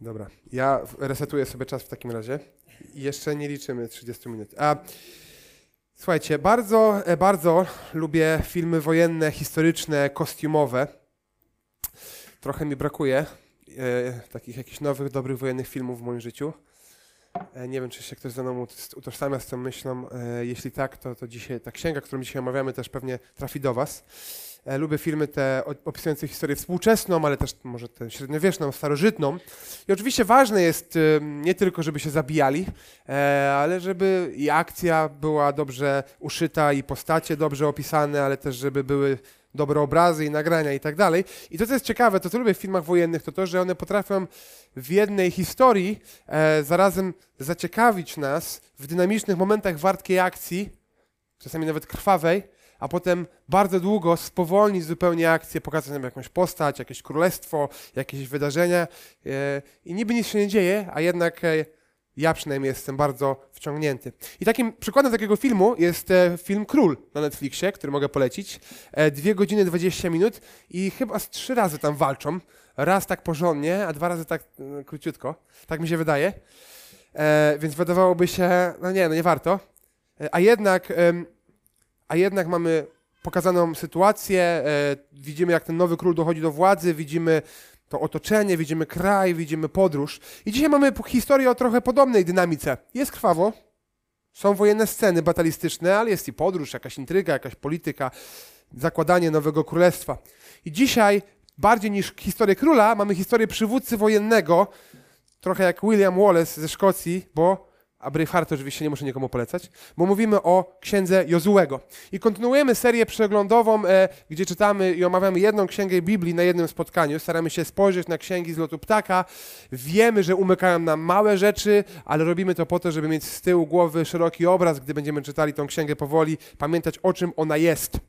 Dobra, ja resetuję sobie czas w takim razie. Jeszcze nie liczymy 30 minut. A słuchajcie, bardzo, e, bardzo lubię filmy wojenne, historyczne, kostiumowe. Trochę mi brakuje e, takich jakichś nowych, dobrych wojennych filmów w moim życiu. E, nie wiem, czy się ktoś ze mną utożsamia z tą myślą. E, jeśli tak, to, to dzisiaj ta księga, którą dzisiaj omawiamy, też pewnie trafi do Was. E, lubię filmy te opisujące historię współczesną, ale też może tę średniowieczną, starożytną. I oczywiście ważne jest nie tylko, żeby się zabijali, e, ale żeby i akcja była dobrze uszyta, i postacie dobrze opisane, ale też żeby były dobre obrazy i nagrania i tak dalej. I to, co jest ciekawe, to co lubię w filmach wojennych, to to, że one potrafią w jednej historii e, zarazem zaciekawić nas w dynamicznych momentach wartkiej akcji, czasami nawet krwawej, a potem bardzo długo spowolnić zupełnie akcję, pokazać nam jakąś postać, jakieś królestwo, jakieś wydarzenia e, i niby nic się nie dzieje, a jednak e, ja przynajmniej jestem bardzo wciągnięty. I takim przykładem takiego filmu jest e, film Król na Netflixie, który mogę polecić. Dwie godziny 20 minut i chyba z trzy razy tam walczą. Raz tak porządnie, a dwa razy tak króciutko. Tak mi się wydaje. Więc wydawałoby się, no nie, no nie warto. A jednak a jednak mamy pokazaną sytuację, e, widzimy jak ten nowy król dochodzi do władzy, widzimy to otoczenie, widzimy kraj, widzimy podróż. I dzisiaj mamy historię o trochę podobnej dynamice. Jest krwawo, są wojenne sceny batalistyczne, ale jest i podróż, jakaś intryga, jakaś polityka, zakładanie nowego królestwa. I dzisiaj, bardziej niż historię króla, mamy historię przywódcy wojennego, trochę jak William Wallace ze Szkocji, bo a Braveheart oczywiście nie muszę nikomu polecać, bo mówimy o księdze Jozułego. I kontynuujemy serię przeglądową, e, gdzie czytamy i omawiamy jedną księgę Biblii na jednym spotkaniu. Staramy się spojrzeć na księgi z lotu ptaka. Wiemy, że umykają nam małe rzeczy, ale robimy to po to, żeby mieć z tyłu głowy szeroki obraz, gdy będziemy czytali tą księgę powoli, pamiętać o czym ona jest.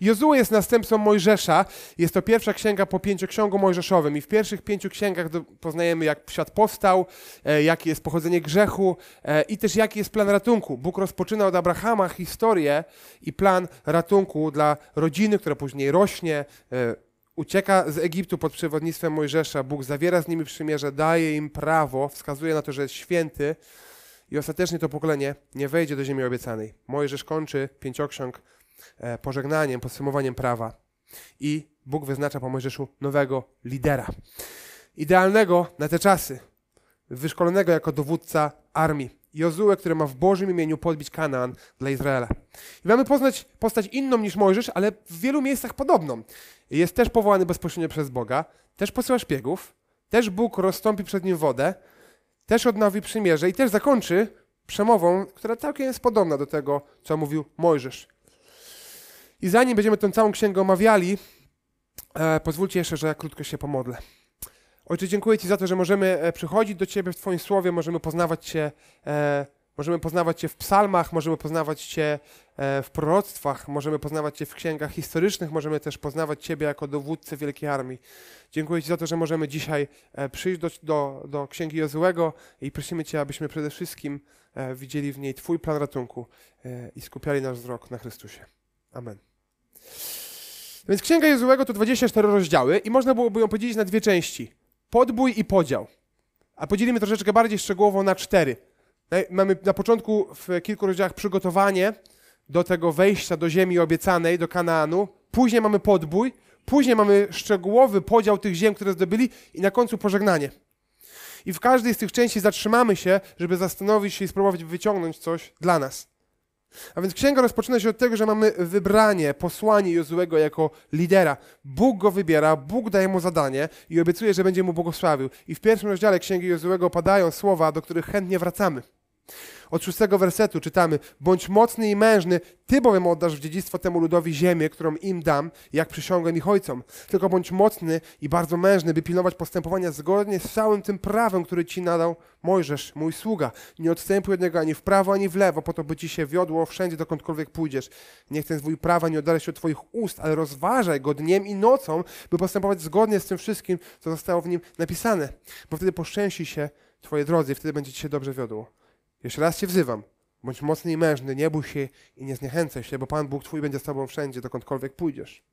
Jozue jest następcą Mojżesza. Jest to pierwsza księga po pięcioksiągu mojżeszowym i w pierwszych pięciu księgach poznajemy, jak świat powstał, e, jakie jest pochodzenie grzechu e, i też jaki jest plan ratunku. Bóg rozpoczyna od Abrahama historię i plan ratunku dla rodziny, która później rośnie, e, ucieka z Egiptu pod przewodnictwem Mojżesza. Bóg zawiera z nimi przymierze, daje im prawo, wskazuje na to, że jest święty i ostatecznie to pokolenie nie wejdzie do ziemi obiecanej. Mojżesz kończy pięcioksiąg pożegnaniem, podsumowaniem prawa. I Bóg wyznacza po Mojżeszu nowego lidera. Idealnego na te czasy, wyszkolonego jako dowódca armii. Jozue, który ma w Bożym imieniu podbić Kanaan dla Izraela. I mamy poznać postać inną niż Mojżesz, ale w wielu miejscach podobną. Jest też powołany bezpośrednio przez Boga, też posyła szpiegów, też Bóg rozstąpi przed nim wodę, też odnowi przymierze i też zakończy przemową, która całkiem jest podobna do tego, co mówił Mojżesz. I zanim będziemy tę całą księgę omawiali, e, pozwólcie jeszcze, że ja krótko się pomodlę. Ojcze, dziękuję Ci za to, że możemy e, przychodzić do Ciebie w Twoim słowie, możemy poznawać Cię, e, możemy poznawać Cię w psalmach, możemy poznawać Cię e, w proroctwach, możemy poznawać Cię w księgach historycznych, możemy też poznawać Ciebie jako dowódcę wielkiej armii. Dziękuję Ci za to, że możemy dzisiaj e, przyjść do, do, do Księgi Jozułego i prosimy Cię, abyśmy przede wszystkim e, widzieli w niej Twój plan ratunku i skupiali nasz wzrok na Chrystusie. Amen. Więc Księga Jezułego to 24 rozdziały i można byłoby ją podzielić na dwie części. Podbój i podział. A podzielimy troszeczkę bardziej szczegółowo na cztery. Mamy na początku w kilku rozdziałach przygotowanie do tego wejścia do ziemi obiecanej, do Kanaanu. Później mamy podbój, później mamy szczegółowy podział tych ziem, które zdobyli i na końcu pożegnanie. I w każdej z tych części zatrzymamy się, żeby zastanowić się i spróbować wyciągnąć coś dla nas. A więc księga rozpoczyna się od tego, że mamy wybranie, posłanie Jozuego jako lidera. Bóg go wybiera, Bóg daje mu zadanie i obiecuje, że będzie mu błogosławił. I w pierwszym rozdziale księgi Jozuego padają słowa, do których chętnie wracamy. Od szóstego wersetu czytamy: Bądź mocny i mężny, ty bowiem oddasz w dziedzictwo temu ludowi ziemię, którą im dam, jak przysiągłem ich ojcom. Tylko bądź mocny i bardzo mężny, by pilnować postępowania zgodnie z całym tym prawem, który ci nadał Mojżesz, mój sługa. Nie odstępuj od niego ani w prawo, ani w lewo, po to, by ci się wiodło wszędzie, dokądkolwiek pójdziesz. Niech ten zwój prawa nie oddali się od twoich ust, ale rozważaj go dniem i nocą, by postępować zgodnie z tym wszystkim, co zostało w nim napisane. Bo wtedy poszczęści się twoje drodze i wtedy będzie ci się dobrze wiodło. Jeszcze raz Cię wzywam. Bądź mocny i mężny, nie bój się i nie zniechęcaj się, bo Pan Bóg Twój będzie z Tobą wszędzie, dokądkolwiek pójdziesz.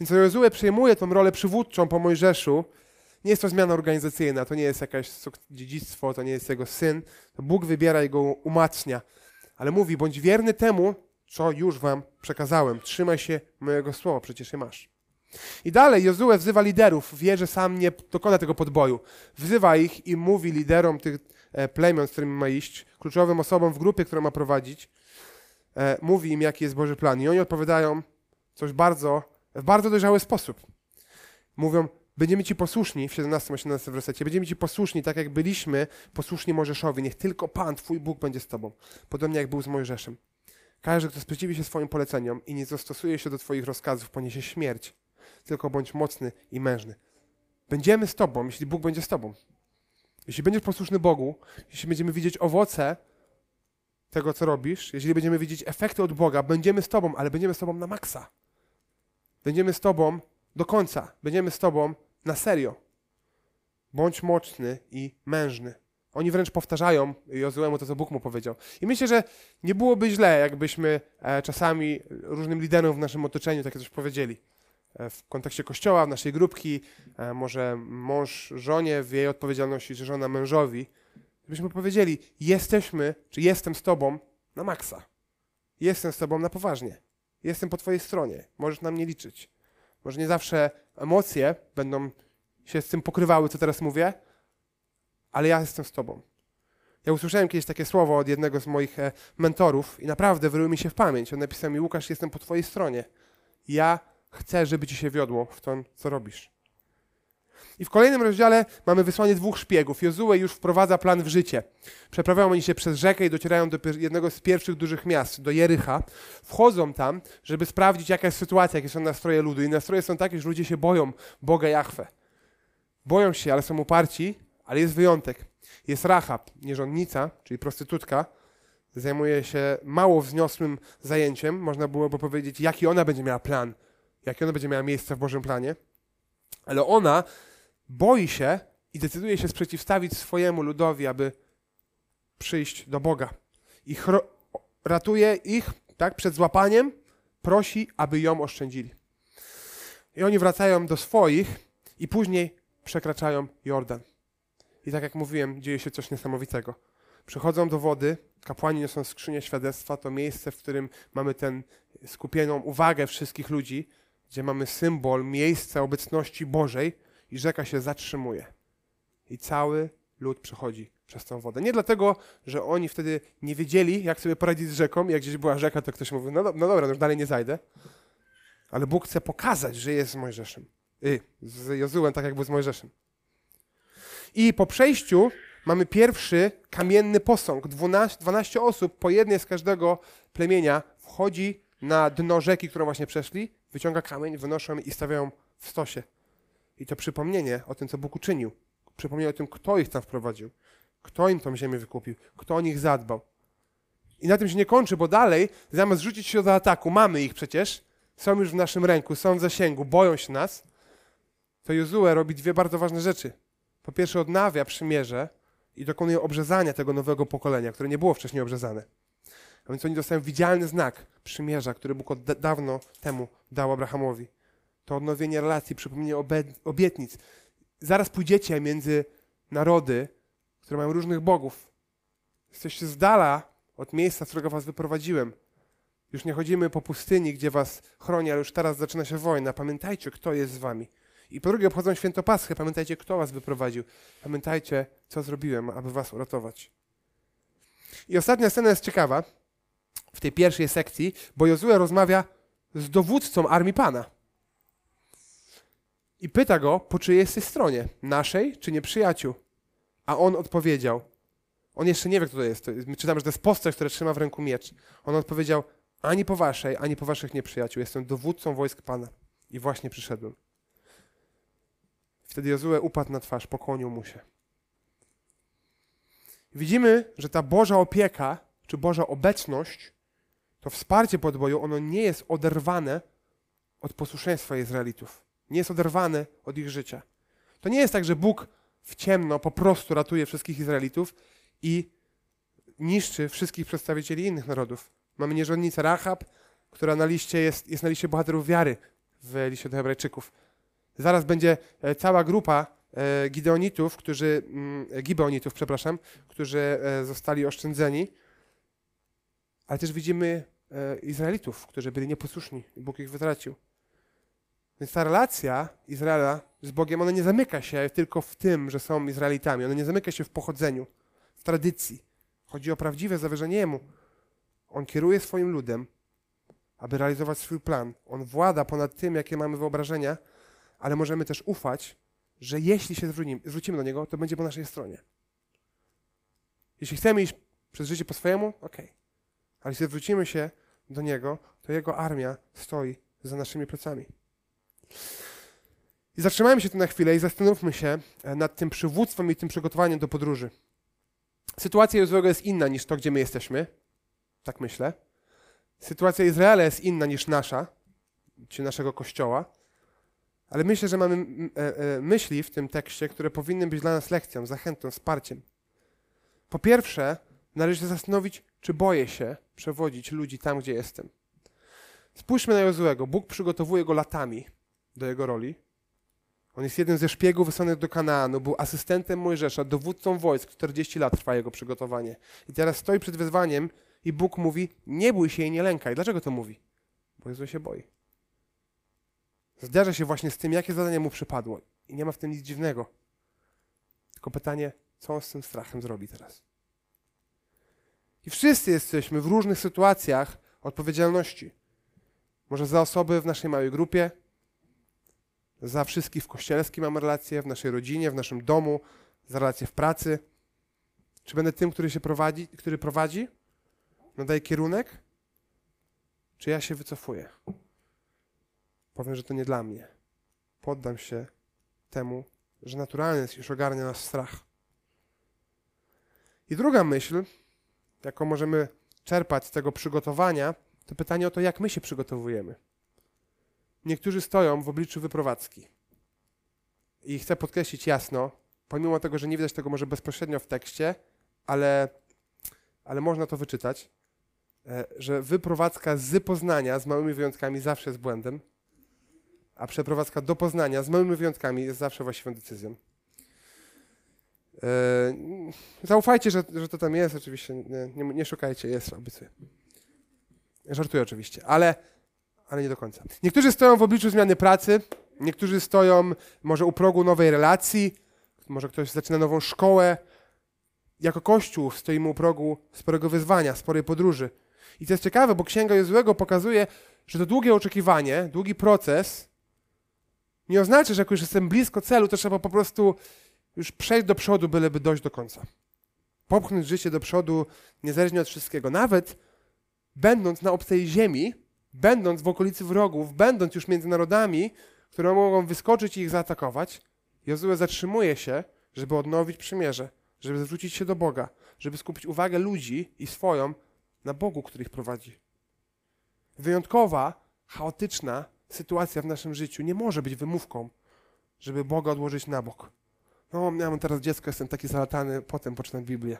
Więc Jozue przyjmuje tą rolę przywódczą po Mojżeszu, Nie jest to zmiana organizacyjna, to nie jest jakieś dziedzictwo, to nie jest jego syn. To Bóg wybiera i go umacnia. Ale mówi, bądź wierny temu, co już wam przekazałem. Trzymaj się mojego słowa, przecież je masz. I dalej Jozue wzywa liderów, wie, że sam nie dokona tego podboju. Wzywa ich i mówi liderom tych plemion, z którymi ma iść, kluczowym osobom w grupie, która ma prowadzić, e, mówi im, jaki jest Boży plan. I oni odpowiadają coś bardzo, w bardzo dojrzały sposób. Mówią, będziemy Ci posłuszni, w 17-18 wersecie, będziemy Ci posłuszni, tak jak byliśmy posłuszni Mojżeszowi. Niech tylko Pan, Twój Bóg będzie z Tobą. Podobnie jak był z Mojżeszem. Każdy, kto sprzeciwi się swoim poleceniom i nie zastosuje się do Twoich rozkazów, poniesie śmierć. Tylko bądź mocny i mężny. Będziemy z Tobą, jeśli Bóg będzie z Tobą. Jeśli będziesz posłuszny Bogu, jeśli będziemy widzieć owoce tego, co robisz, jeżeli będziemy widzieć efekty od Boga, będziemy z Tobą, ale będziemy z Tobą na maksa. Będziemy z Tobą do końca. Będziemy z Tobą na serio. Bądź mocny i mężny. Oni wręcz powtarzają Jozuemu to, co Bóg mu powiedział. I myślę, że nie byłoby źle, jakbyśmy e, czasami różnym liderom w naszym otoczeniu takie coś powiedzieli. E, w kontekście kościoła, w naszej grupki, e, może mąż żonie w jej odpowiedzialności, czy żona mężowi, żebyśmy powiedzieli, jesteśmy, czy jestem z tobą na maksa. Jestem z tobą na poważnie. Jestem po twojej stronie. Możesz na mnie liczyć. Może nie zawsze emocje będą się z tym pokrywały, co teraz mówię, ale ja jestem z Tobą. Ja usłyszałem kiedyś takie słowo od jednego z moich e, mentorów i naprawdę wyryło mi się w pamięć. On napisał mi, Łukasz, jestem po Twojej stronie. Ja chcę, żeby Ci się wiodło w to, co robisz. I w kolejnym rozdziale mamy wysłanie dwóch szpiegów. Jozue już wprowadza plan w życie. Przeprawiają oni się przez rzekę i docierają do jednego z pierwszych dużych miast, do Jericha. Wchodzą tam, żeby sprawdzić, jaka jest sytuacja, jakie są nastroje ludu. I nastroje są takie, że ludzie się boją Boga Jahwe. Boją się, ale są uparci, ale jest wyjątek. Jest Rahab, nierządnica, czyli prostytutka. Zajmuje się mało wzniosłym zajęciem. Można byłoby powiedzieć, jaki ona będzie miała plan, jaki ona będzie miała miejsce w Bożym planie. Ale ona boi się i decyduje się sprzeciwstawić swojemu ludowi, aby przyjść do Boga. I ratuje ich tak, przed złapaniem, prosi, aby ją oszczędzili. I oni wracają do swoich i później przekraczają Jordan. I tak jak mówiłem, dzieje się coś niesamowitego. Przychodzą do wody, kapłani niosą skrzynię świadectwa, to miejsce, w którym mamy tę skupioną uwagę wszystkich ludzi, gdzie mamy symbol, miejsce obecności Bożej i rzeka się zatrzymuje. I cały lud przechodzi przez tą wodę. Nie dlatego, że oni wtedy nie wiedzieli, jak sobie poradzić z rzeką. Jak gdzieś była rzeka, to ktoś mówi, no, no dobra, no już dalej nie zajdę. Ale Bóg chce pokazać, że jest z Mojżeszem. Y, z Jozułem, tak jakby z Mojżeszem. I po przejściu mamy pierwszy kamienny posąg. 12, 12 osób, po jednej z każdego plemienia, wchodzi na dno rzeki, którą właśnie przeszli, wyciąga kamień, wynoszą i stawiają w stosie. I to przypomnienie o tym, co Bóg uczynił. Przypomnienie o tym, kto ich tam wprowadził. Kto im tą ziemię wykupił. Kto o nich zadbał. I na tym się nie kończy, bo dalej, zamiast rzucić się do ataku, mamy ich przecież, są już w naszym ręku, są w zasięgu, boją się nas, to Jozue robi dwie bardzo ważne rzeczy. Po pierwsze odnawia przymierze i dokonuje obrzezania tego nowego pokolenia, które nie było wcześniej obrzezane. A więc oni dostają widzialny znak przymierza, który Bóg od dawno temu dał Abrahamowi. To odnowienie relacji, przypomnienie obietnic. Zaraz pójdziecie między narody, które mają różnych bogów. Jesteście z dala od miejsca, z którego was wyprowadziłem. Już nie chodzimy po pustyni, gdzie was chroni, ale już teraz zaczyna się wojna. Pamiętajcie, kto jest z wami. I po drugie, obchodzą święto Paschę. Pamiętajcie, kto was wyprowadził. Pamiętajcie, co zrobiłem, aby was uratować. I ostatnia scena jest ciekawa w tej pierwszej sekcji, bo Jozue rozmawia z dowódcą armii Pana. I pyta go, po czyjej jesteś stronie, naszej czy nieprzyjaciół? A on odpowiedział, on jeszcze nie wie, kto to jest. My czytamy, że to jest postać, która trzyma w ręku miecz. On odpowiedział, ani po waszej, ani po waszych nieprzyjaciół. Jestem dowódcą wojsk Pana i właśnie przyszedłem. Wtedy Jozue upadł na twarz, pokłonił mu się. Widzimy, że ta Boża opieka, czy Boża obecność, to wsparcie podboju, ono nie jest oderwane od posłuszeństwa Izraelitów. Nie jest oderwane od ich życia. To nie jest tak, że Bóg w ciemno po prostu ratuje wszystkich Izraelitów i niszczy wszystkich przedstawicieli innych narodów. Mamy nierządnicę Rahab, która na liście jest, jest na liście bohaterów wiary w liście do Hebrajczyków. Zaraz będzie e, cała grupa e, Gideonitów, którzy, mm, Gibeonitów, przepraszam, którzy e, zostali oszczędzeni, ale też widzimy e, Izraelitów, którzy byli nieposłuszni i Bóg ich wytracił. Więc ta relacja Izraela z Bogiem, ona nie zamyka się tylko w tym, że są Izraelitami. Ona nie zamyka się w pochodzeniu, w tradycji. Chodzi o prawdziwe zawierzenie Jemu. On kieruje swoim ludem, aby realizować swój plan. On włada ponad tym, jakie mamy wyobrażenia, ale możemy też ufać, że jeśli się zwrócimy, do Niego, to będzie po naszej stronie. Jeśli chcemy iść przez życie po swojemu, ok. Ale jeśli zwrócimy się do Niego, to Jego armia stoi za naszymi plecami. I zatrzymajmy się tu na chwilę i zastanówmy się e, nad tym przywództwem i tym przygotowaniem do podróży. Sytuacja Jozłego jest inna niż to, gdzie my jesteśmy. Tak myślę. Sytuacja Izraela jest inna niż nasza, czy naszego kościoła. Ale myślę, że mamy e, e, myśli w tym tekście, które powinny być dla nas lekcją, zachętą, wsparciem. Po pierwsze, należy się zastanowić, czy boję się przewodzić ludzi tam, gdzie jestem. Spójrzmy na Jozłego. Bóg przygotowuje go latami do jego roli. On jest jednym ze szpiegów wysłanych do Kanaanu, był asystentem Mojżesza, dowódcą wojsk, 40 lat trwa jego przygotowanie. I teraz stoi przed wyzwaniem i Bóg mówi, nie bój się i nie lękaj. Dlaczego to mówi? Bo Jezu się boi. Zderza się właśnie z tym, jakie zadanie mu przypadło. I nie ma w tym nic dziwnego. Tylko pytanie, co on z tym strachem zrobi teraz? I wszyscy jesteśmy w różnych sytuacjach odpowiedzialności. Może za osoby w naszej małej grupie, za wszystkich w kim mamy relacje, w naszej rodzinie, w naszym domu, za relacje w pracy. Czy będę tym, który się prowadzi, który prowadzi, nadaje kierunek, czy ja się wycofuję? Powiem, że to nie dla mnie. Poddam się temu, że naturalnie jest, już ogarnia nas strach. I druga myśl, jaką możemy czerpać z tego przygotowania, to pytanie o to, jak my się przygotowujemy. Niektórzy stoją w obliczu wyprowadzki. I chcę podkreślić jasno, pomimo tego, że nie widać tego może bezpośrednio w tekście, ale, ale można to wyczytać, e, że wyprowadzka z Poznania, z małymi wyjątkami, zawsze jest błędem, a przeprowadzka do Poznania, z małymi wyjątkami, jest zawsze właściwą decyzją. E, zaufajcie, że, że to tam jest, oczywiście, nie, nie, nie szukajcie, jest, obiecuję. Żartuję oczywiście, ale, ale nie do końca. Niektórzy stoją w obliczu zmiany pracy, niektórzy stoją może u progu nowej relacji, może ktoś zaczyna nową szkołę. Jako Kościół stoimy u progu sporego wyzwania, sporej podróży. I to jest ciekawe, bo Księga Jozłego pokazuje, że to długie oczekiwanie, długi proces nie oznacza, że jak już jestem blisko celu, to trzeba po prostu już przejść do przodu, byleby dojść do końca. Popchnąć życie do przodu, niezależnie od wszystkiego. Nawet będąc na obcej ziemi, będąc w okolicy wrogów, będąc już między narodami, które mogą wyskoczyć i ich zaatakować, Jozue zatrzymuje się, żeby odnowić przymierze, żeby zwrócić się do Boga, żeby skupić uwagę ludzi i swoją na Bogu, który ich prowadzi. Wyjątkowa, chaotyczna sytuacja w naszym życiu nie może być wymówką, żeby Boga odłożyć na bok. No, miałem teraz dziecko, jestem taki zalatany, potem poczytam Biblię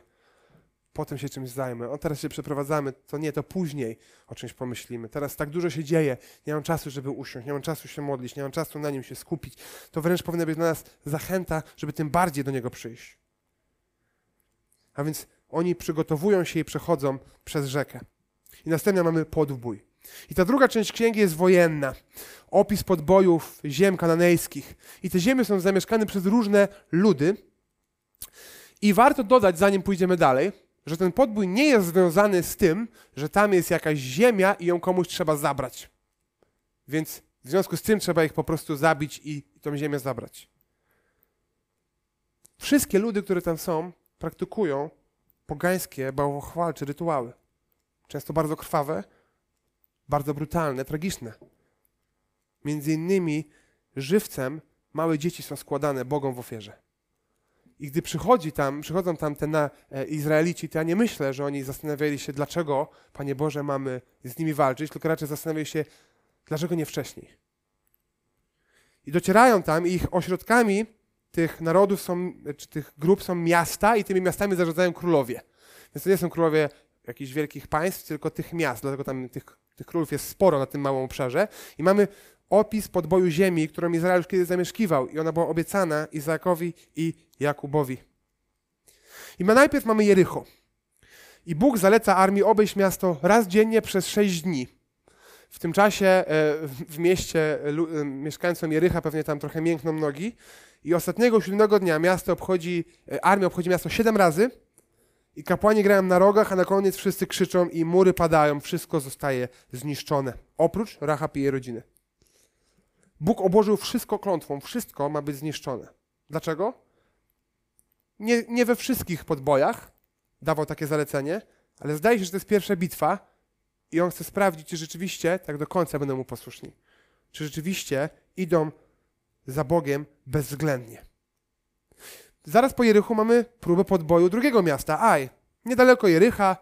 potem się czymś zajmę. O, teraz się przeprowadzamy, to nie, to później o czymś pomyślimy. Teraz tak dużo się dzieje, nie mam czasu, żeby usiąść, nie mam czasu się modlić, nie mam czasu na nim się skupić. To wręcz powinna być dla nas zachęta, żeby tym bardziej do niego przyjść. A więc oni przygotowują się i przechodzą przez rzekę. I następnie mamy podbój. I ta druga część księgi jest wojenna. Opis podbojów ziem kananejskich. I te ziemie są zamieszkane przez różne ludy. I warto dodać, zanim pójdziemy dalej, że ten podbój nie jest związany z tym, że tam jest jakaś ziemia i ją komuś trzeba zabrać. Więc w związku z tym trzeba ich po prostu zabić i tą ziemię zabrać. Wszystkie ludy, które tam są, praktykują pogańskie, bałwochwalcze rytuały. Często bardzo krwawe, bardzo brutalne, tragiczne. Między innymi żywcem małe dzieci są składane Bogom w ofierze. I gdy przychodzi tam, przychodzą tam te na, e, Izraelici, to ja nie myślę, że oni zastanawiali się, dlaczego, Panie Boże, mamy z nimi walczyć, tylko raczej zastanawiali się, dlaczego nie wcześniej. I docierają tam i ich ośrodkami tych narodów są, czy tych grup są miasta i tymi miastami zarządzają królowie. Więc to nie są królowie jakichś wielkich państw, tylko tych miast, dlatego tam tych, tych królów jest sporo na tym małym obszarze. I mamy opis podboju ziemi, którą Izrael już kiedyś zamieszkiwał i ona była obiecana Izaakowi i Jakubowi. I ma najpierw mamy Jericho. I Bóg zaleca armii obejść miasto raz dziennie przez sześć dni. W tym czasie e, w mieście e, mieszkańcom Jericha pewnie tam trochę miękną nogi. I ostatniego siódmego dnia miasto obchodzi, e, armia obchodzi miasto siedem razy. I kapłani grają na rogach, a na koniec wszyscy krzyczą i mury padają. Wszystko zostaje zniszczone. Oprócz Rahab i jej rodziny. Bóg obłożył wszystko klątwą. Wszystko ma być zniszczone. Dlaczego? Nie, nie we wszystkich podbojach dawał takie zalecenie, ale zdaje się, że to jest pierwsza bitwa i on chce sprawdzić, czy rzeczywiście tak do końca będą mu posłuszni. Czy rzeczywiście idą za Bogiem bezwzględnie. Zaraz po Jerichu mamy próbę podboju drugiego miasta, Aj. Niedaleko Jericha.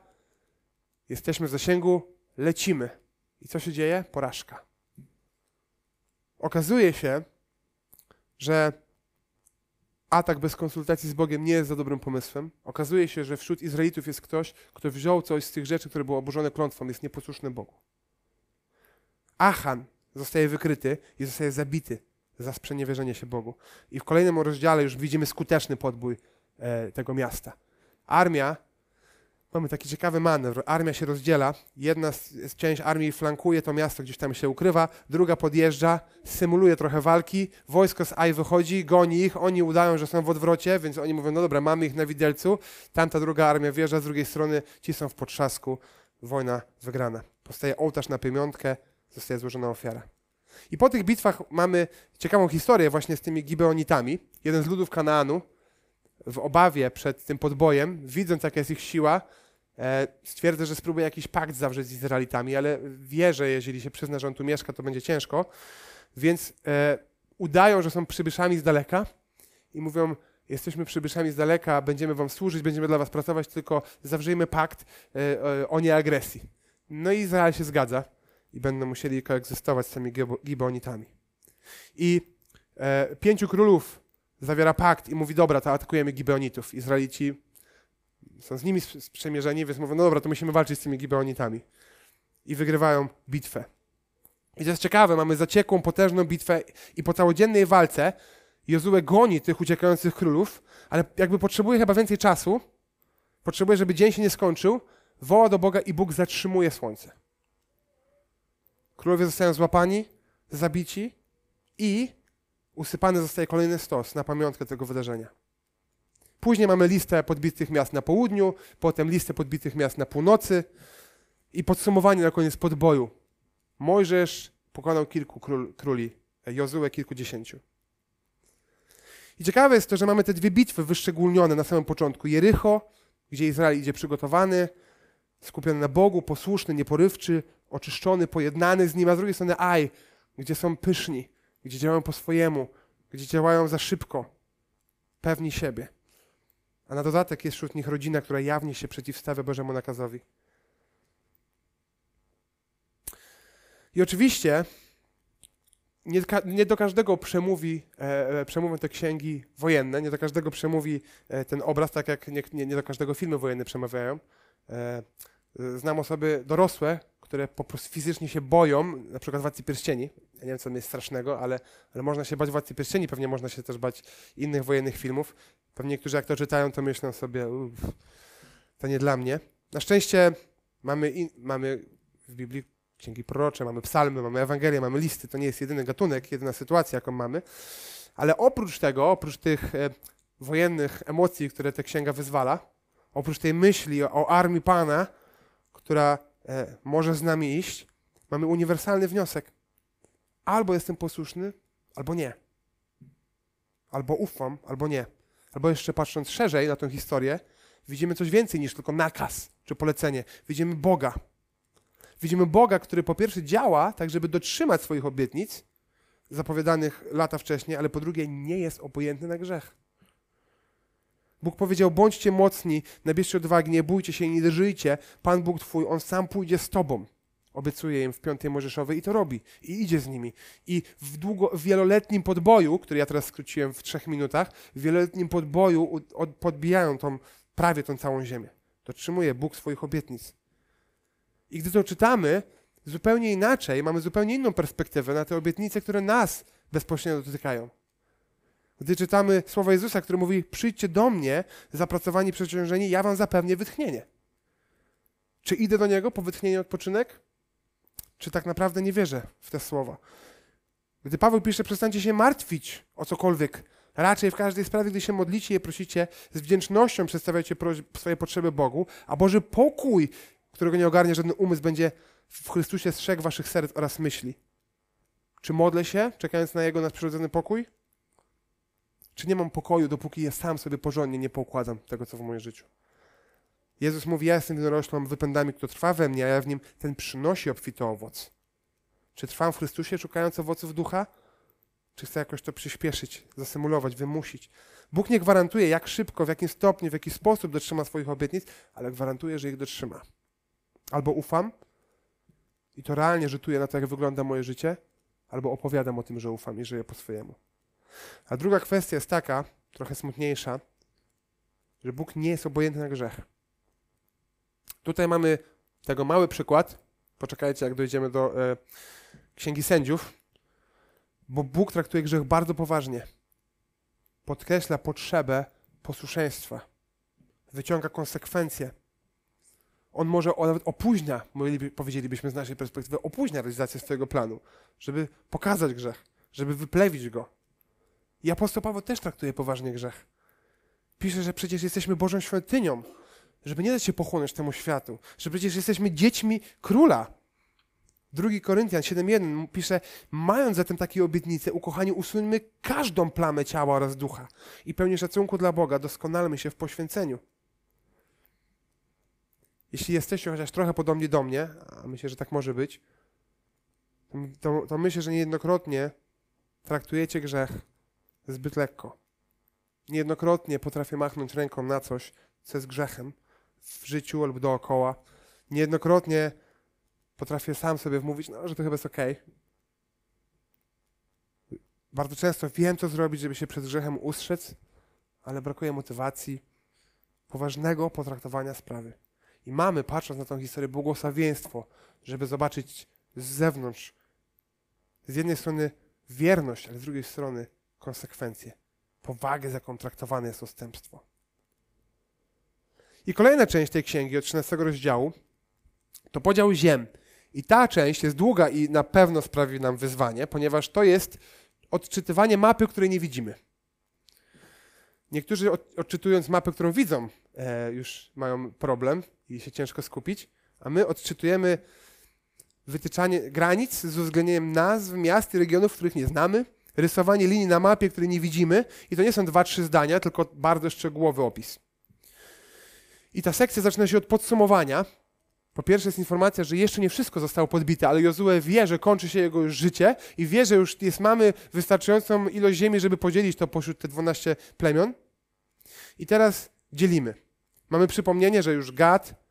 Jesteśmy w zasięgu, lecimy. I co się dzieje? Porażka. Okazuje się, że atak bez konsultacji z Bogiem nie jest za dobrym pomysłem. Okazuje się, że wśród Izraelitów jest ktoś, kto wziął coś z tych rzeczy, które były oburzone klątwą, jest nieposłuszny Bogu. Achan zostaje wykryty i zostaje zabity za sprzeniewierzenie się Bogu. I w kolejnym rozdziale już widzimy skuteczny podbój e, tego miasta. Armia mamy taki ciekawy manewr. Armia się rozdziela. Jedna z, z, część armii flankuje to miasto, gdzieś tam się ukrywa, druga podjeżdża, symuluje trochę walki. Wojsko z Aj wychodzi, goni ich, oni udają, że są w odwrocie, więc oni mówią, no dobra, mamy ich na widelcu. Tamta druga armia wjeżdża z drugiej strony, ci są w potrzasku. Wojna wygrana. Powstaje ołtarz na pamiątkę, zostaje złożona ofiara. I po tych bitwach mamy ciekawą historię właśnie z tymi Gibeonitami. Jeden z ludów Kanaanu w obawie przed tym podbojem, widząc jaka jest ich siła, E, stwierdza, że spróbuje jakiś pakt zawrzeć z Izraelitami, ale wie, że jeżeli się przyzna, że on tu mieszka, to będzie ciężko. Więc e, udają, że są przybyszami z daleka i mówią, jesteśmy przybyszami z daleka, będziemy wam służyć, będziemy dla was pracować, tylko zawrzyjmy pakt e, o nieagresji. No i Izrael się zgadza i będą musieli koegzystować z tymi Gibeonitami. I e, pięciu królów zawiera pakt i mówi, dobra, to atakujemy Gibeonitów. Izraelici są z nimi sprzymierzeni, więc mówią, no dobra, to musimy walczyć z tymi Gibeonitami. I wygrywają bitwę. I to jest ciekawe, mamy zaciekłą, potężną bitwę i po całodziennej walce Jozue goni tych uciekających królów, ale jakby potrzebuje chyba więcej czasu, potrzebuje, żeby dzień się nie skończył, woła do Boga i Bóg zatrzymuje słońce. Królowie zostają złapani, zabici i usypany zostaje kolejny stos na pamiątkę tego wydarzenia. Później mamy listę podbitych miast na południu, potem listę podbitych miast na północy i podsumowanie na koniec podboju. Mojżesz pokonał kilku król, króli, Jozue kilkudziesięciu. I ciekawe jest to, że mamy te dwie bitwy wyszczególnione na samym początku. Jericho, gdzie Izrael idzie przygotowany, skupiony na Bogu, posłuszny, nieporywczy, oczyszczony, pojednany z nim, a z drugiej strony Aj, gdzie są pyszni, gdzie działają po swojemu, gdzie działają za szybko, pewni siebie. A na dodatek jest wśród nich rodzina, która jawnie się przeciwstawia Bożemu nakazowi. I oczywiście nie, nie do każdego przemówi, e, e, przemówią te księgi wojenne, nie do każdego przemówi e, ten obraz, tak jak nie, nie, nie, do każdego filmy wojenne przemawiają. E, znam osoby dorosłe, które po prostu fizycznie się boją, na przykład Władcy Pierścieni. Ja nie wiem, co tam jest strasznego, ale, ale można się bać Władcy Pierścieni, pewnie można się też bać innych wojennych filmów. Pewnie niektórzy jak to czytają, to myślą sobie, uff, to nie dla mnie. Na szczęście mamy, in, mamy w Biblii księgi prorocze, mamy psalmy, mamy Ewangelię, mamy listy. To nie jest jedyny gatunek, jedyna sytuacja, jaką mamy. Ale oprócz tego, oprócz tych e, wojennych emocji, które ta księga wyzwala, oprócz tej myśli o, o armii Pana, która może z nami iść, mamy uniwersalny wniosek. Albo jestem posłuszny, albo nie. Albo ufam, albo nie. Albo jeszcze patrząc szerzej na tę historię, widzimy coś więcej niż tylko nakaz czy polecenie. Widzimy Boga. Widzimy Boga, który po pierwsze działa tak, żeby dotrzymać swoich obietnic zapowiadanych lata wcześniej, ale po drugie nie jest obojętny na grzech. Bóg powiedział: bądźcie mocni, nabierzcie odwagi, nie bójcie się nie drżyjcie. Pan Bóg Twój, On sam pójdzie z Tobą. Obiecuje im w piątej Mojżeszowej i to robi. I idzie z nimi. I w, długo, w wieloletnim podboju, który ja teraz skróciłem w trzech minutach, w wieloletnim podboju od, podbijają tą, prawie tą całą ziemię. Dotrzymuje Bóg swoich obietnic. I gdy to czytamy, zupełnie inaczej, mamy zupełnie inną perspektywę na te obietnice, które nas bezpośrednio dotykają. Gdy czytamy słowa Jezusa, który mówi: Przyjdźcie do mnie, zapracowani, przeciążeni, ja wam zapewnię wytchnienie. Czy idę do niego po wytchnienie odpoczynek? Czy tak naprawdę nie wierzę w te słowa? Gdy Paweł pisze, przestańcie się martwić o cokolwiek. Raczej w każdej sprawie, gdy się modlicie i prosicie, z wdzięcznością przedstawiajcie swoje potrzeby Bogu, a Boży pokój, którego nie ogarnia żaden umysł, będzie w Chrystusie strzegł waszych serc oraz myśli. Czy modlę się, czekając na Jego nadprzyrodzony pokój? Czy nie mam pokoju, dopóki ja sam sobie porządnie nie poukładam tego, co w moim życiu? Jezus mówi, ja jestem winoroślą wypędami, kto trwa we mnie, a ja w nim ten przynosi obfity owoc. Czy trwam w Chrystusie, szukając owoców ducha? Czy chcę jakoś to przyspieszyć, zasymulować, wymusić? Bóg nie gwarantuje, jak szybko, w jakim stopniu, w jaki sposób dotrzyma swoich obietnic, ale gwarantuje, że ich dotrzyma. Albo ufam i to realnie rzutuje na to, jak wygląda moje życie, albo opowiadam o tym, że ufam i żyję po swojemu. A druga kwestia jest taka, trochę smutniejsza, że Bóg nie jest obojętny na grzech. Tutaj mamy tego mały przykład. Poczekajcie, jak dojdziemy do e, Księgi Sędziów, bo Bóg traktuje grzech bardzo poważnie. Podkreśla potrzebę posłuszeństwa. Wyciąga konsekwencje. On może nawet opóźnia, powiedzielibyśmy z naszej perspektywy, opóźnia realizację swojego planu, żeby pokazać grzech, żeby wyplewić go. I apostoł Paweł też traktuje poważnie grzech. Pisze, że przecież jesteśmy Bożą świątynią, żeby nie dać się pochłonąć temu światu, że przecież jesteśmy dziećmi króla. Drugi Koryntian 7.1 pisze, mając zatem takie obietnice, ukochani, usuńmy każdą plamę ciała oraz ducha i pełni szacunku dla Boga, doskonalmy się w poświęceniu. Jeśli jesteście chociaż trochę podobni do mnie, a myślę, że tak może być, to, to myślę, że niejednokrotnie traktujecie grzech zbyt lekko. Niejednokrotnie potrafię machnąć ręką na coś, co jest grzechem w życiu lub dookoła. Niejednokrotnie potrafię sam sobie wmówić, no, że to chyba jest okej. Okay. Bardzo często wiem, co zrobić, żeby się przed grzechem ustrzec, ale brakuje motywacji, poważnego potraktowania sprawy. I mamy, patrząc na tę historię, błogosławieństwo, żeby zobaczyć z zewnątrz, z jednej strony wierność, ale z drugiej strony konsekwencje, powagę, z jaką traktowane jest odstępstwo. I kolejna część tej księgi, od 13 rozdziału, to podział ziem. I ta część jest długa i na pewno sprawi nam wyzwanie, ponieważ to jest odczytywanie mapy, której nie widzimy. Niektórzy odczytując mapę, którą widzą, e, już mają problem i się ciężko skupić, a my odczytujemy wytyczanie granic z uwzględnieniem nazw miast i regionów, których nie znamy, rysowanie linii na mapie, której nie widzimy i to nie są dwa, trzy zdania, tylko bardzo szczegółowy opis. I ta sekcja zaczyna się od podsumowania. Po pierwsze jest informacja, że jeszcze nie wszystko zostało podbite, ale Jozue wie, że kończy się jego już życie i wie, że już jest, mamy wystarczającą ilość ziemi, żeby podzielić to pośród te 12 plemion. I teraz dzielimy. Mamy przypomnienie, że już Gad,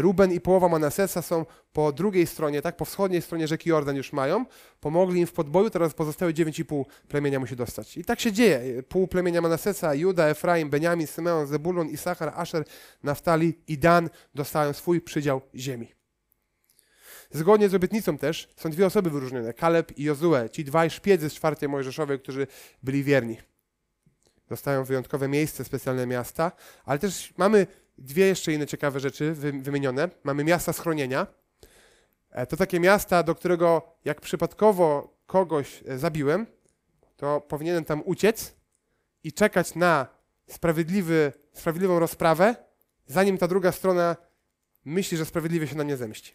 Ruben i połowa Manasesa są po drugiej stronie, tak, po wschodniej stronie rzeki Jordan już mają. Pomogli im w podboju, teraz pozostałe 9,5 plemienia musi dostać. I tak się dzieje. Pół plemienia Manasesa, Juda, Efraim, Beniamin, Symeon, Zebulon, Isachar, Asher, Naftali i Dan dostają swój przydział ziemi. Zgodnie z obietnicą też są dwie osoby wyróżnione, Kaleb i Jozue, ci dwaj szpiedzy z czwartej Mojżeszowej, którzy byli wierni. Dostają wyjątkowe miejsce, specjalne miasta, ale też mamy dwie jeszcze inne ciekawe rzeczy wymienione. Mamy miasta schronienia. E, to takie miasta, do którego jak przypadkowo kogoś e, zabiłem, to powinienem tam uciec i czekać na sprawiedliwy, sprawiedliwą rozprawę, zanim ta druga strona myśli, że sprawiedliwie się na mnie zemści.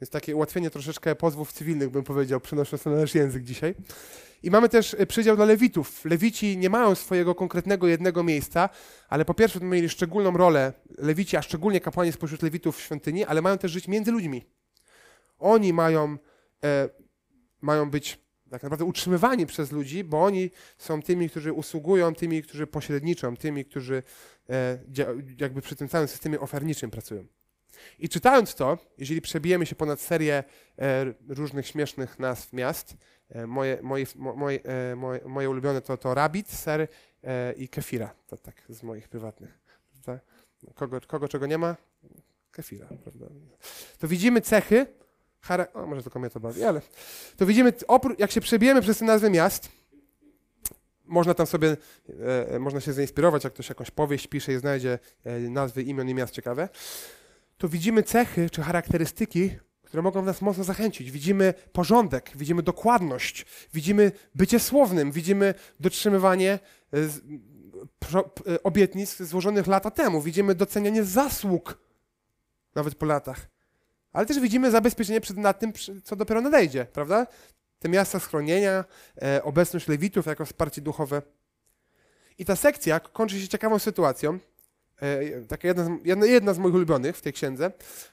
Jest takie ułatwienie troszeczkę pozwów cywilnych, bym powiedział, przynosząc na nasz język dzisiaj. I mamy też e, przydział dla lewitów. Lewici nie mają swojego konkretnego jednego miejsca, ale po pierwsze mieli szczególną rolę, lewici, a szczególnie kapłani spośród lewitów w świątyni, ale mają też żyć między ludźmi. Oni mają, e, mają być tak naprawdę utrzymywani przez ludzi, bo oni są tymi, którzy usługują, tymi, którzy pośredniczą, tymi, którzy e, jakby przy tym całym systemie oferniczym pracują. I czytając to, jeżeli przebijemy się ponad serię e, różnych śmiesznych nazw miast, e, moje, moje, moje, e, moje, moje ulubione to, to rabbit, ser i kefira. To tak z moich prywatnych. Kogo, kogo czego nie ma? Kefira, prawda? To widzimy cechy. O, może tylko mnie to bawi, ale to widzimy, jak się przebijemy przez te nazwy miast, można tam sobie, e, e, można się zainspirować, jak ktoś jakąś powieść pisze i znajdzie e, nazwy imion i miast ciekawe, to widzimy cechy czy charakterystyki, które mogą nas mocno zachęcić. Widzimy porządek, widzimy dokładność, widzimy bycie słownym, widzimy dotrzymywanie e, e, obietnic złożonych lata temu, widzimy docenianie zasług nawet po latach. Ale też widzimy zabezpieczenie przed nad tym, co dopiero nadejdzie, prawda? Te miasta schronienia, e, obecność lewitów jako wsparcie duchowe. I ta sekcja kończy się ciekawą sytuacją. E, taka jedna jedna, jedna z moich ulubionych w tej księdze.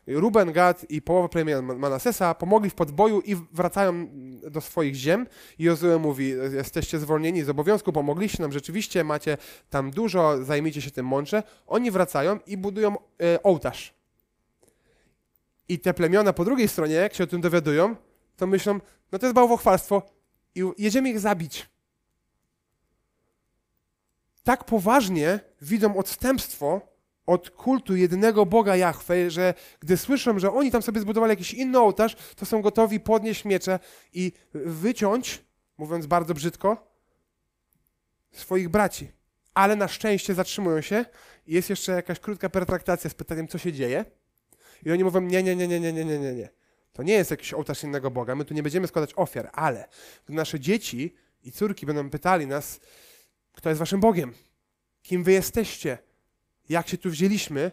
Ruben, Gad i połowa plemienia Manasesa pomogli w podboju i wracają do swoich ziem. I Jozue mówi, jesteście zwolnieni z obowiązku, pomogliście nam rzeczywiście, macie tam dużo, zajmijcie się tym mądrze. Oni wracają i budują e, ołtarz. I te plemiona po drugiej stronie, jak się o tym dowiadują, to myślą, no to jest bałwochwalstwo i jedziemy ich zabić. Tak poważnie widzą odstępstwo od kultu jedynego Boga Jahwe, że gdy słyszą, że oni tam sobie zbudowali jakiś inny ołtarz, to są gotowi podnieść miecze i wyciąć, mówiąc bardzo brzydko, swoich braci. Ale na szczęście zatrzymują się i jest jeszcze jakaś krótka pertraktacja z pytaniem, co się dzieje. I oni mówią, nie, nie, nie, nie, nie, nie, nie, nie. To nie jest jakiś ołtarz innego Boga. My tu nie będziemy składać ofiar, ale gdy nasze dzieci i córki będą pytali nas, kto jest waszym Bogiem, kim wy jesteście, jak się tu wzięliśmy,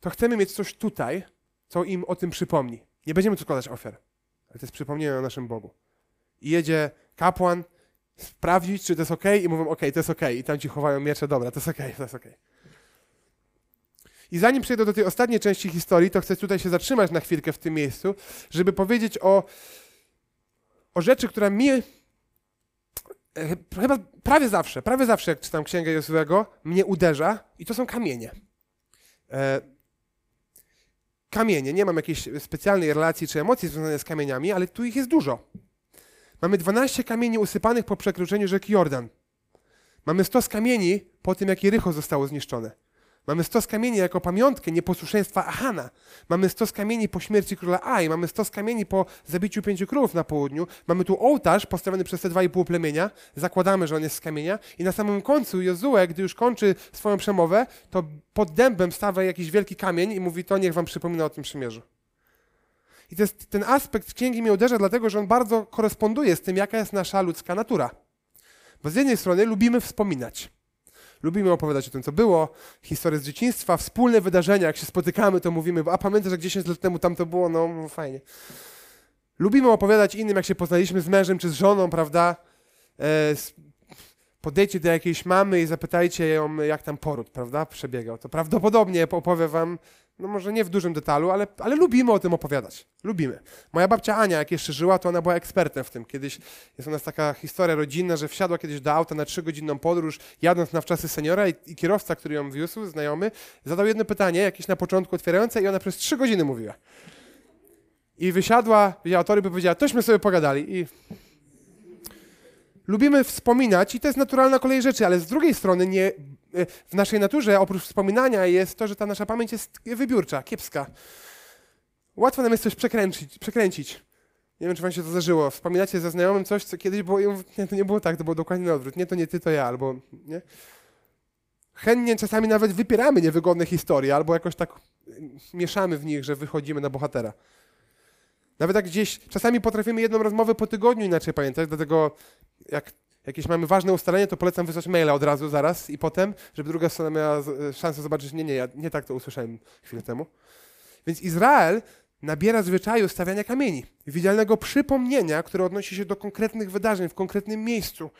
to chcemy mieć coś tutaj, co im o tym przypomni. Nie będziemy tu składać ofiar, ale to jest przypomnienie o naszym Bogu. I jedzie kapłan sprawdzić, czy to jest ok, i mówią, ok, to jest ok. I tam ci chowają miecze, dobra, to jest ok, to jest ok. I zanim przejdę do tej ostatniej części historii, to chcę tutaj się zatrzymać na chwilkę w tym miejscu, żeby powiedzieć o, o rzeczy, która mi chyba prawie zawsze, prawie zawsze jak czytam Księgę Josuego, mnie uderza i to są kamienie. E, kamienie, nie mam jakiejś specjalnej relacji czy emocji związanej z kamieniami, ale tu ich jest dużo. Mamy 12 kamieni usypanych po przekroczeniu rzeki Jordan. Mamy 100 kamieni po tym, jak Jericho zostało zniszczone. Mamy stos kamieni jako pamiątkę nieposłuszeństwa Ahana. Mamy stos kamieni po śmierci króla Aj. Mamy stos kamieni po zabiciu pięciu królów na południu. Mamy tu ołtarz postawiony przez te dwa i pół plemienia. Zakładamy, że on jest z kamienia. I na samym końcu Jozue, gdy już kończy swoją przemowę, to pod dębem stawia jakiś wielki kamień i mówi, to niech wam przypomina o tym przymierzu. I jest, ten aspekt księgi mnie uderza, dlatego że on bardzo koresponduje z tym, jaka jest nasza ludzka natura. Bo z jednej strony lubimy wspominać. Lubimy opowiadać o tym, co było, historie z dzieciństwa, wspólne wydarzenia. Jak się spotykamy, to mówimy, a pamiętasz, jak 10 lat temu tam to było? No, no, fajnie. Lubimy opowiadać innym, jak się poznaliśmy z mężem czy z żoną, prawda? E, podejdźcie do jakiejś mamy i zapytajcie ją, jak tam poród, prawda, przebiegał. To prawdopodobnie opowie wam no może nie w dużym detalu, ale, ale lubimy o tym opowiadać. Lubimy. Moja babcia Ania, jak jeszcze żyła, to ona była ekspertem w tym. Kiedyś jest u nas taka historia rodzinna, że wsiadła kiedyś do auta na trzygodzinną podróż, jadąc na wczasy seniora i, i, kierowca, który ją wiózł, znajomy, zadał jedno pytanie, jakieś na początku otwierające i ona przez trzy godziny mówiła. I wysiadła, widziała tory, by powiedziała, tośmy sobie pogadali i lubimy wspominać i to jest naturalna kolej rzeczy, ale z drugiej strony nie, w naszej naturze oprócz wspominania jest to, że ta nasza pamięć jest wybiórcza, kiepska. Łatwo nam jest coś przekręcić. przekręcić. Nie wiem, czy wam się to zdarzyło. Wspominacie ze znajomym coś, co kiedyś było, nie, to nie było tak, to było dokładnie na odwrót. Nie, to nie ty, to ja, albo nie. Chętnie czasami nawet wypieramy niewygodne historie, albo jakoś tak mieszamy w nich, że wychodzimy na bohatera. Nawet jak gdzieś, czasami potrafimy jedną rozmowę po tygodniu inaczej pamiętać, dlatego jak jakieś mamy ważne ustalenie, to polecam wysłać maila od razu, zaraz i potem, żeby druga strona miała szansę zobaczyć, nie, nie, ja nie tak to usłyszałem chwilę temu. Więc Izrael nabiera zwyczaju stawiania kamieni, widzialnego przypomnienia, które odnosi się do konkretnych wydarzeń w konkretnym miejscu,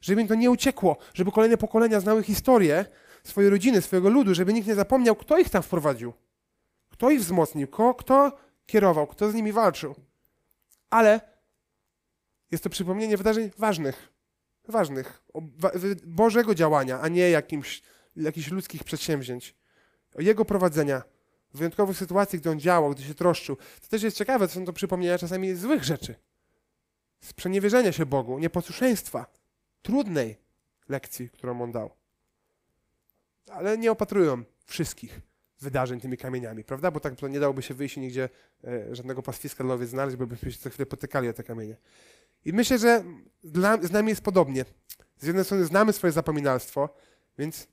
żeby im to nie uciekło, żeby kolejne pokolenia znały historię swojej rodziny, swojego ludu, żeby nikt nie zapomniał, kto ich tam wprowadził, kto ich wzmocnił, kto, kto kierował, kto z nimi walczył. Ale jest to przypomnienie wydarzeń ważnych, ważnych, Bożego działania, a nie jakimś, jakichś ludzkich przedsięwzięć. Jego prowadzenia, wyjątkowych sytuacji, gdy On działał, gdy się troszczył. To też jest ciekawe, to są to przypomnienia czasami złych rzeczy. Sprzeniewierzenia się Bogu, nieposłuszeństwa, trudnej lekcji, którą On dał. Ale nie opatrują wszystkich wydarzeń tymi kamieniami, prawda? Bo tak nie dałoby się wyjść i nigdzie e, żadnego pastwiska dla owiec znaleźć, bo byśmy się co chwilę potykali o te kamienie. I myślę, że dla, z nami jest podobnie. Z jednej strony znamy swoje zapominalstwo, więc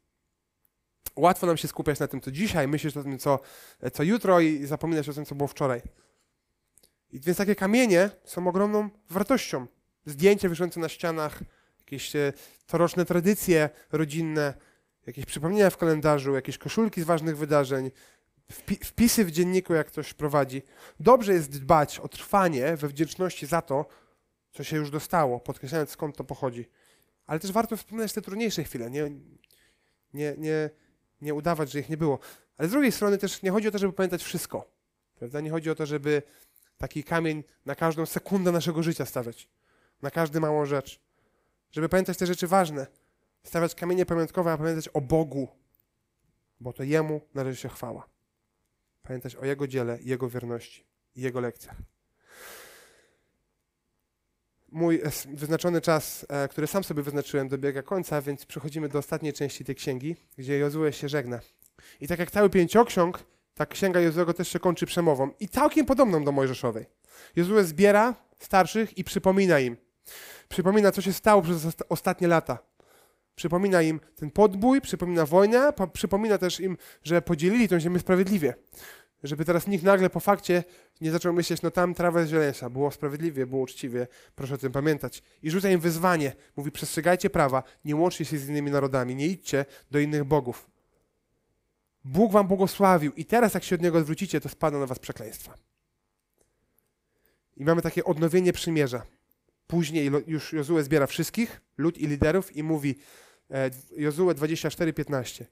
łatwo nam się skupiać na tym, co dzisiaj, myśleć o tym, co, co jutro i zapominać o tym, co było wczoraj. I więc takie kamienie są ogromną wartością. Zdjęcia wiszące na ścianach, jakieś e, coroczne tradycje rodzinne, jakieś przypomnienia w kalendarzu, jakieś koszulki z ważnych wydarzeń, wpi wpisy w dzienniku, jak ktoś prowadzi. Dobrze jest dbać o trwanie we wdzięczności za to, co się już dostało, podkreślając skąd to pochodzi. Ale też warto wspominać te trudniejsze chwile, nie, nie, nie, nie udawać, że ich nie było. Ale z drugiej strony też nie chodzi o to, żeby pamiętać wszystko. Prawda? Nie chodzi o to, żeby taki kamień na każdą sekundę naszego życia stawiać, na każdą małą rzecz. Żeby pamiętać te rzeczy ważne, stawiać kamienie pamiątkowe, a pamiętać o Bogu, bo to Jemu należy się chwała. Pamiętać o Jego dziele, Jego wierności i Jego lekcjach. Mój wyznaczony czas, e, który sam sobie wyznaczyłem, dobiega końca, więc przechodzimy do ostatniej części tej księgi, gdzie Jozue się żegna. I tak jak cały pięcioksiąg, ta księga Jozuego też się kończy przemową i całkiem podobną do Mojżeszowej. Jozue zbiera starszych i przypomina im. Przypomina, co się stało przez ostatnie lata. Przypomina im ten podbój, przypomina wojnę, przypomina też im, że podzielili tę ziemię sprawiedliwie. Żeby teraz nikt nagle po fakcie nie zaczął myśleć, no tam trawa jest zielensza, było sprawiedliwie, było uczciwie, proszę o tym pamiętać. I rzuca im wyzwanie, mówi przestrzegajcie prawa, nie łączcie się z innymi narodami, nie idźcie do innych bogów. Bóg wam błogosławił i teraz jak się od Niego odwrócicie, to spadną na was przekleństwa. I mamy takie odnowienie przymierza. Później już Jozue zbiera wszystkich, lud i liderów i mówi e, Jozue 24:15.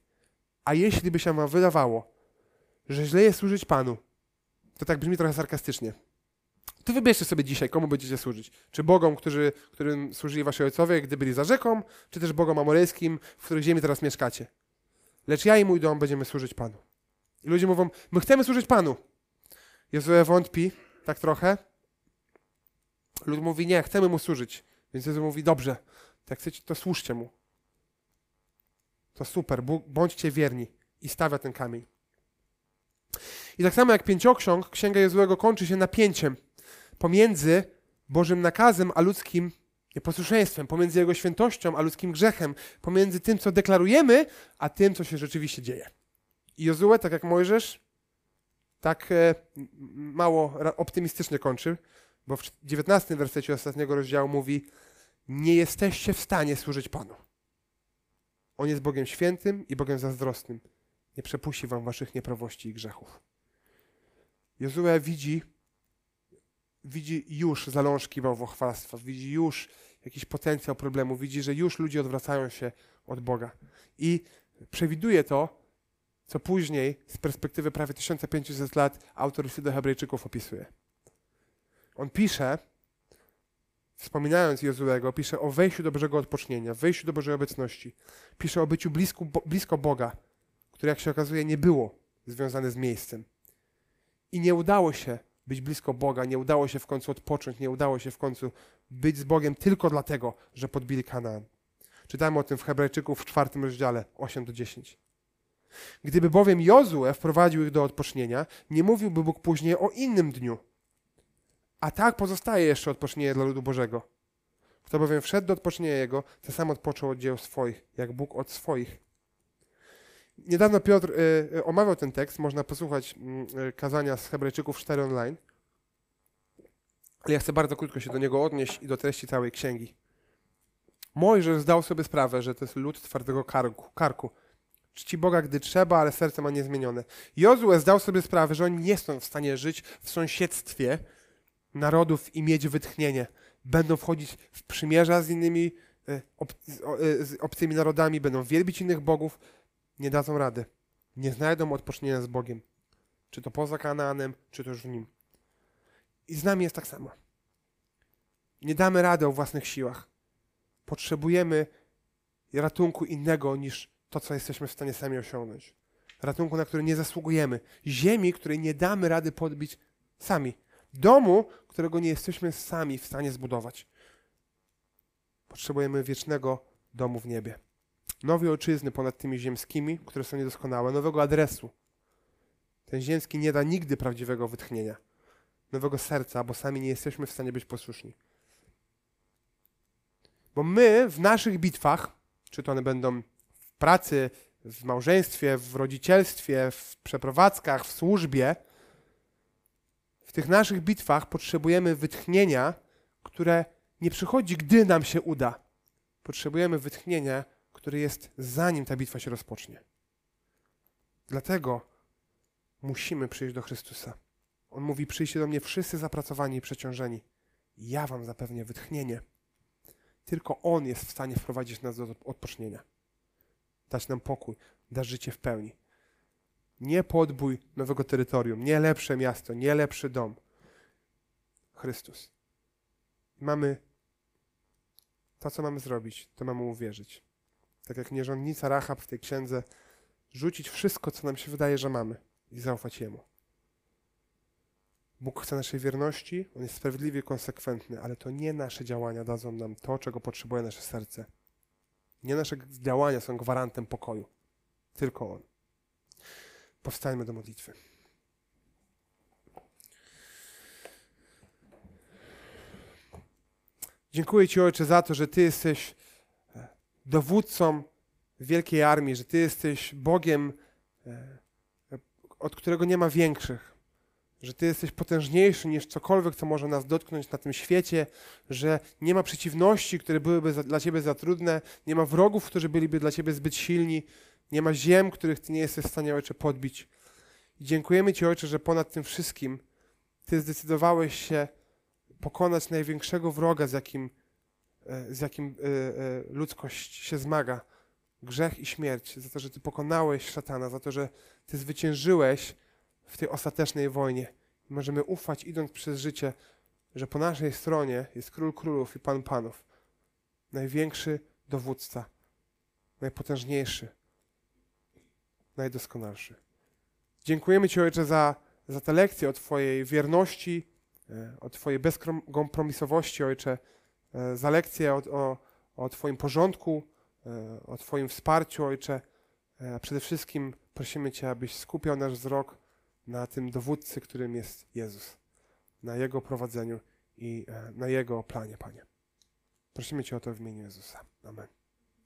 A jeśli by się wam wydawało, że źle jest służyć Panu, to tak brzmi trochę sarkastycznie. To wybierzcie sobie dzisiaj, komu będziecie służyć. Czy Bogom, którzy, którym służyli wasi ojcowie, gdy byli za rzeką, czy też Bogom amoryjskim, w której ziemi teraz mieszkacie. Lecz ja i mój dom będziemy służyć Panu. I ludzie mówią, my chcemy służyć Panu. Jozue wątpi tak trochę, Lud mówi, nie, chcemy mu służyć. Więc Jezus mówi, dobrze, jak chcecie, to służcie mu. To super, bądźcie wierni. I stawia ten kamień. I tak samo jak pięcioksiąg, Księga Jezułego kończy się napięciem pomiędzy Bożym nakazem, a ludzkim nieposłuszeństwem, pomiędzy Jego świętością, a ludzkim grzechem, pomiędzy tym, co deklarujemy, a tym, co się rzeczywiście dzieje. I Jozue, tak jak Mojżesz, tak e, mało optymistycznie kończy, bo w 19 wersecie ostatniego rozdziału mówi: Nie jesteście w stanie służyć Panu. On jest Bogiem świętym i Bogiem zazdrosnym. Nie przepuści wam waszych nieprawości i grzechów. Jozue widzi, widzi już zalążki bałwochwalstwa, widzi już jakiś potencjał problemu, widzi, że już ludzie odwracają się od Boga. I przewiduje to, co później z perspektywy prawie 1500 lat autor listu do Hebrajczyków opisuje. On pisze, wspominając Jozuego, pisze o wejściu do Bożego odpocznienia, wejściu do Bożej obecności. Pisze o byciu blisko, blisko Boga, które jak się okazuje nie było związane z miejscem. I nie udało się być blisko Boga, nie udało się w końcu odpocząć, nie udało się w końcu być z Bogiem tylko dlatego, że podbili Kanaan. Czytamy o tym w Hebrajczyków w czwartym rozdziale 8 do 10. Gdyby bowiem Jozue wprowadził ich do odpocznienia, nie mówiłby Bóg później o innym dniu, a tak pozostaje jeszcze odpocznienie dla ludu Bożego. Kto bowiem wszedł do odpocznienia Jego, ten sam odpoczął od dzieł swoich, jak Bóg od swoich. Niedawno Piotr y, y, omawiał ten tekst, można posłuchać y, kazania z Hebrajczyków 4 online. Ale ja chcę bardzo krótko się do niego odnieść i do treści całej księgi. Mojżesz zdał sobie sprawę, że to jest lud twardego karku. karku. Czci Boga, gdy trzeba, ale serce ma niezmienione. Jozue zdał sobie sprawę, że oni nie są w stanie żyć w sąsiedztwie narodów i mieć wytchnienie. Będą wchodzić w przymierza z innymi e, ob, z obcymi narodami, będą wielbić innych bogów, nie dadzą rady. Nie znajdą odpocznienia z Bogiem. Czy to poza Kanaanem, czy to już w nim. I z nami jest tak samo. Nie damy rady o własnych siłach. Potrzebujemy ratunku innego niż to, co jesteśmy w stanie sami osiągnąć. Ratunku, na który nie zasługujemy. Ziemi, której nie damy rady podbić sami. Domu, którego nie jesteśmy sami w stanie zbudować. Potrzebujemy wiecznego domu w niebie. Nowej ojczyzny ponad tymi ziemskimi, które są niedoskonałe, nowego adresu, Ten ziemski nie da nigdy prawdziwego wytchnienia, nowego serca, bo sami nie jesteśmy w stanie być posłuszni. Bo my w naszych bitwach, czy to one będą w pracy, w małżeństwie, w rodzicielstwie, w przeprowadzkach, w służbie, w tych naszych bitwach potrzebujemy wytchnienia, które nie przychodzi, gdy nam się uda. Potrzebujemy wytchnienia, które jest zanim ta bitwa się rozpocznie. Dlatego musimy przyjść do Chrystusa. On mówi: Przyjście do mnie wszyscy zapracowani i przeciążeni. Ja wam zapewnię wytchnienie. Tylko On jest w stanie wprowadzić nas do odpocznienia. Dać nam pokój, dać życie w pełni. Nie podbój nowego terytorium, nie lepsze miasto, nie lepszy dom. Chrystus. Mamy to, co mamy zrobić, to mamy uwierzyć. Tak jak nierządnica Rahab w tej księdze, rzucić wszystko, co nam się wydaje, że mamy i zaufać Jemu. Bóg chce naszej wierności, On jest sprawiedliwy i konsekwentny, ale to nie nasze działania dadzą nam to, czego potrzebuje nasze serce. Nie nasze działania są gwarantem pokoju, tylko On. Powstańmy do modlitwy. Dziękuję Ci, Ojcze, za to, że Ty jesteś dowódcą wielkiej armii, że Ty jesteś Bogiem, e, od którego nie ma większych, że Ty jesteś potężniejszy niż cokolwiek, co może nas dotknąć na tym świecie, że nie ma przeciwności, które byłyby za, dla Ciebie za trudne, nie ma wrogów, którzy byliby dla Ciebie zbyt silni, nie ma ziem, których Ty nie jesteś w stanie, Ojcze, podbić. I dziękujemy Ci, Ojcze, że ponad tym wszystkim Ty zdecydowałeś się pokonać największego wroga, z jakim, z jakim e, e, ludzkość się zmaga. Grzech i śmierć, za to, że Ty pokonałeś szatana, za to, że Ty zwyciężyłeś w tej ostatecznej wojnie. Możemy ufać, idąc przez życie, że po naszej stronie jest Król Królów i Pan Panów. Największy dowódca, najpotężniejszy, najdoskonalszy. Dziękujemy Ci, Ojcze, za, za tę lekcję o Twojej wierności, e, o Twojej bezkompromisowości, Ojcze, e, za lekcję o, o, o Twoim porządku, e, o Twoim wsparciu, Ojcze. A przede wszystkim prosimy Cię, abyś skupiał nasz wzrok na tym dowódcy, którym jest Jezus, na Jego prowadzeniu i na Jego planie, Panie. Prosimy Cię o to w imieniu Jezusa. Amen.